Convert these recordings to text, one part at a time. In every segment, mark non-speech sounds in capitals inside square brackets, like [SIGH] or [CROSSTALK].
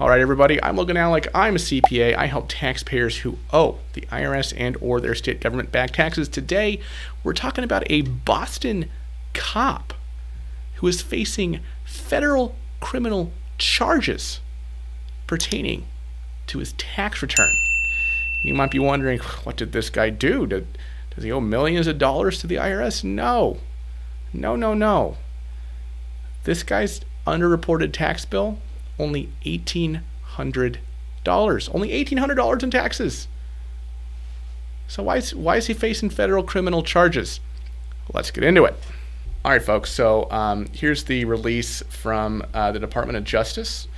All right, everybody. I'm Logan Allec. I'm a CPA. I help taxpayers who owe the IRS and or their state government back taxes. Today, we're talking about a Boston cop who is facing federal criminal charges pertaining to his tax return. You might be wondering, what did this guy do? Did, does he owe millions of dollars to the IRS? No. No, no, no. This guy's underreported tax bill only $1,800. Only $1,800 in taxes. So why is, why is he facing federal criminal charges? Let's get into it. All right, folks. So um, here's the release from uh, the Department of Justice,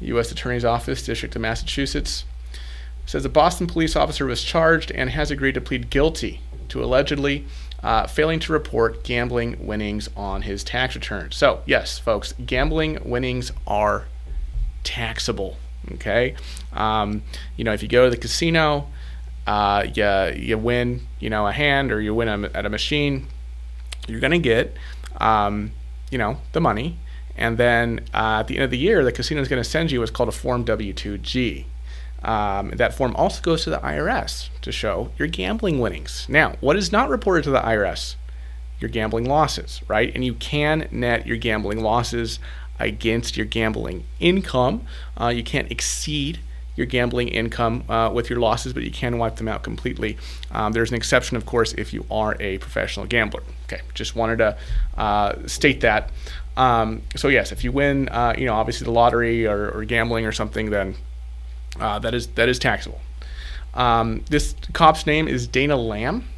U.S. Attorney's Office, District of Massachusetts. It says a Boston police officer was charged and has agreed to plead guilty to allegedly uh, failing to report gambling winnings on his tax return. So, yes, folks, gambling winnings are taxable. Okay, um, you know if you go to the casino, uh, you you win you know a hand or you win a, at a machine, you're gonna get um, you know the money, and then uh, at the end of the year, the casino is to send you what's called a Form W2G. Um, that form also goes to the IRS to show your gambling winnings. Now, what is not reported to the IRS? Your gambling losses, right? And you can net your gambling losses against your gambling income. Uh, you can't exceed your gambling income uh, with your losses, but you can wipe them out completely. Um, there's an exception, of course, if you are a professional gambler. Okay, just wanted to uh, state that. Um, so yes, if you win, uh, you know, obviously the lottery or, or gambling or something, then uh, that is that is taxable. Um, this cop's name is Dana Lamb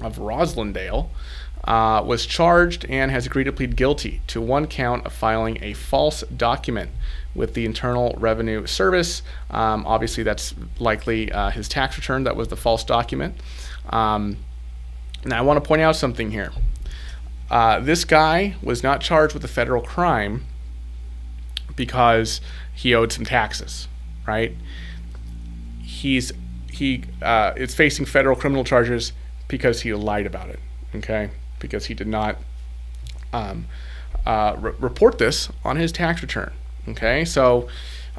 of Roslindale uh, was charged and has agreed to plead guilty to one count of filing a false document with the Internal Revenue Service. Um, obviously, that's likely uh, his tax return that was the false document. Um, now, I want to point out something here. Uh, this guy was not charged with a federal crime because he owed some taxes, right? He's he uh, is facing federal criminal charges because he lied about it. Okay because he did not um, uh, re- report this on his tax return. Okay, so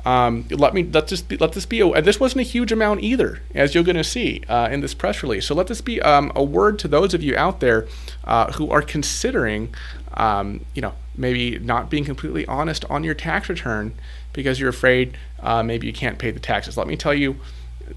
um, let me let this be, let this be a, and this wasn't a huge amount either, as you're going to see uh, in this press release. So let this be um, a word to those of you out there uh, who are considering, um, you know, maybe not being completely honest on your tax return because you're afraid uh, maybe you can't pay the taxes. Let me tell you,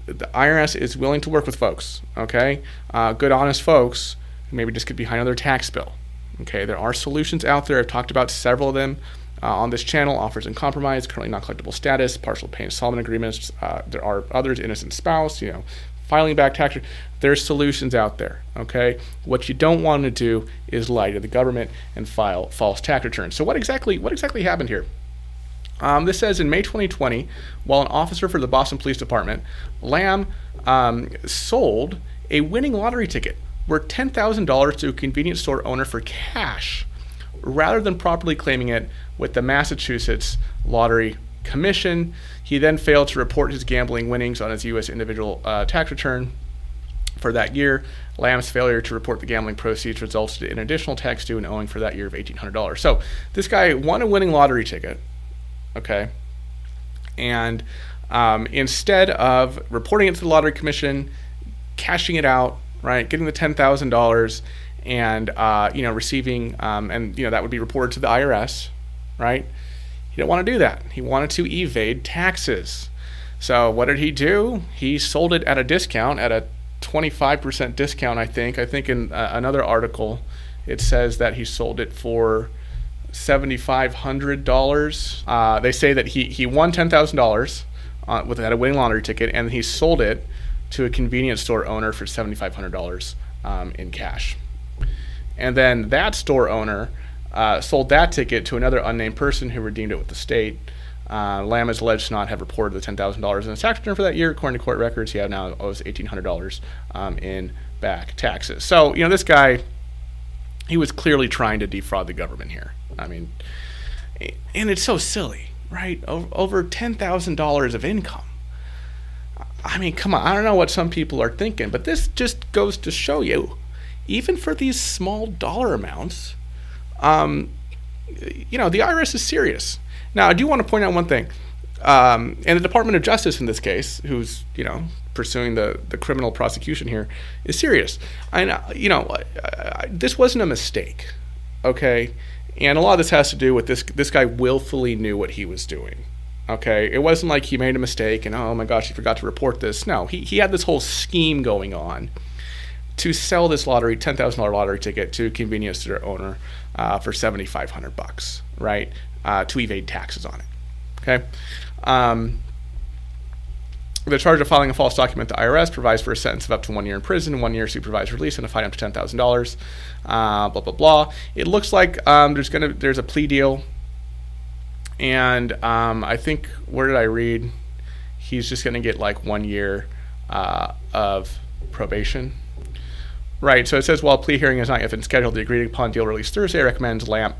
the IRS is willing to work with folks. Okay, uh, good honest folks maybe just get behind on their tax bill. Okay, there are solutions out there. I've talked about several of them uh, on this channel. Offers and compromise, currently non collectible status, partial pay installment agreements. Uh, there are others, innocent spouse, you know, filing back tax. There's solutions out there. Okay, what you don't want to do is lie to the government and file false tax returns. So what exactly what exactly happened here? Um, this says in May 2020, while an officer for the Boston Police Department, Lamb um, sold a winning lottery ticket worth $10,000 to a convenience store owner for cash rather than properly claiming it with the Massachusetts Lottery Commission. He then failed to report his gambling winnings on his U.S. individual uh, tax return for that year. Lamb's failure to report the gambling proceeds resulted in additional tax due and owing for that year of $1,800. So this guy won a winning lottery ticket, okay, and um, instead of reporting it to the Lottery Commission, cashing it out, right? Getting the ten thousand dollars and uh, you know receiving um, and you know that would be reported to the IRS, right? He didn't want to do that. He wanted to evade taxes. So what did he do? He sold it at a discount, at a 25% discount, I think. I think in uh, another article it says that he sold it for $7,500. Uh, they say that he, he won $10,000 uh, with at a winning lottery ticket, and he sold it to a convenience store owner for $7,500 um, in cash. And then that store owner uh, sold that ticket to another unnamed person who redeemed it with the state. Uh, Lamb is alleged to not have reported the $10,000 in his tax return for that year. According to court records, he now owes $1,800 um, in back taxes. So, you know, this guy, he was clearly trying to defraud the government here. I mean, and it's so silly, right? Over, over $10,000 of income. I mean, come on. I don't know what some people are thinking, but this just goes to show you, even for these small dollar amounts, um, you know, the IRS is serious. Now, I do want to point out one thing. um, and the Department of Justice in this case, who's you know pursuing the, the criminal prosecution here, is serious. And you know, I, I, this wasn't a mistake, okay. And a lot of this has to do with this. This guy willfully knew what he was doing. Okay, it wasn't like he made a mistake and oh my gosh, he forgot to report this. No, he he had this whole scheme going on to sell this lottery ten thousand dollar lottery ticket to convenience store owner uh, for seventy five hundred bucks, right? Uh, to evade taxes on it. Okay. Um, the charge of filing a false document to IRS provides for a sentence of up to one year in prison, one year supervised release, and a fine up to ten thousand uh, dollars. Blah blah blah. It looks like um, there's gonna there's a plea deal, and um, I think where did I read? He's just gonna get like one year uh, of probation. Right. So it says while plea hearing has not yet been scheduled, the agreed upon deal released Thursday recommends Lamb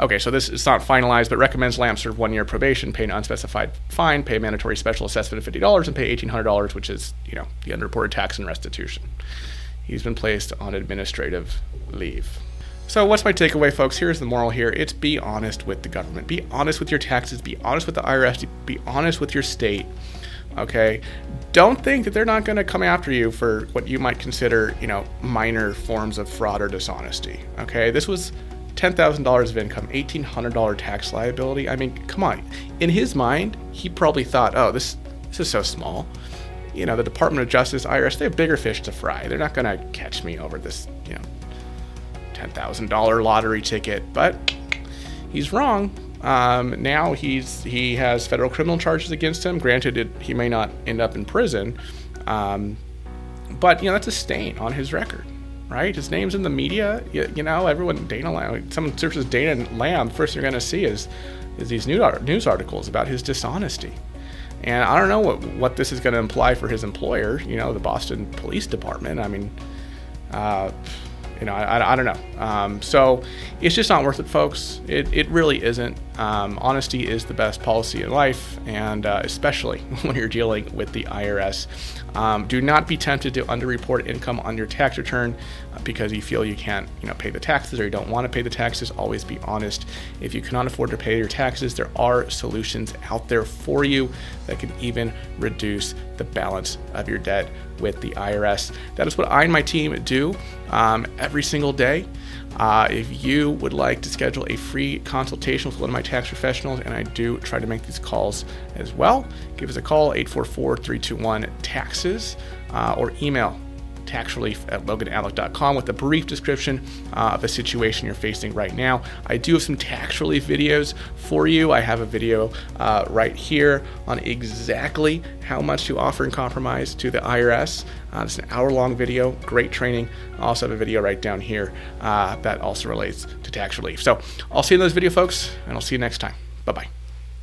Okay, so this is not finalized, but recommends Lamb serve one year probation, pay an unspecified fine, pay a mandatory special assessment of fifty dollars, and pay eighteen hundred dollars, which is you know the underreported tax and restitution. He's been placed on administrative leave. So what's my takeaway, folks? Here's the moral here: it's be honest with the government, be honest with your taxes, be honest with the IRS, be honest with your state. Okay, don't think that they're not going to come after you for what you might consider, you know, minor forms of fraud or dishonesty. Okay, this was $10,000 of income, $1,800 tax liability. I mean, come on. In his mind, he probably thought, oh, this, this is so small. You know, the Department of Justice, IRS, they have bigger fish to fry. They're not going to catch me over this, you know, $10,000 lottery ticket. But he's wrong. Um, now he's he has federal criminal charges against him. Granted, it, he may not end up in prison, um, but you know that's a stain on his record right? His name's in the media. You, you know, everyone, Dana Lamb, someone searches Dana Lamb, first you're going to see is, is these news articles about his dishonesty. And I don't know what, what this is going to imply for his employer, you know, the Boston Police Department. I mean, uh, you know, I, I don't know. Um, so it's just not worth it, folks. It, it really isn't. Um, honesty is the best policy in life, and uh, especially [LAUGHS] when you're dealing with the IRS. Um, do not be tempted to underreport income on your tax return uh, because you feel you can't, you know, pay the taxes or you don't want to pay the taxes. Always be honest. If you cannot afford to pay your taxes, there are solutions out there for you that can even reduce the balance of your debt with the IRS. That is what I and my team do um, every single day. Uh, if you would like to schedule a free consultation with one of my tax professionals, and I do try to make these calls as well, give us a call 844 321 taxes uh, or email taxrelief at loganallec.com with a brief description uh, of the situation you're facing right now. I do have some tax relief videos for you. I have a video uh, right here on exactly how much to offer in compromise to the IRS. Uh, it's an hour long video, great training. I also have a video right down here uh, that also relates to tax relief. So I'll see you in those video, folks, and I'll see you next time. Bye bye.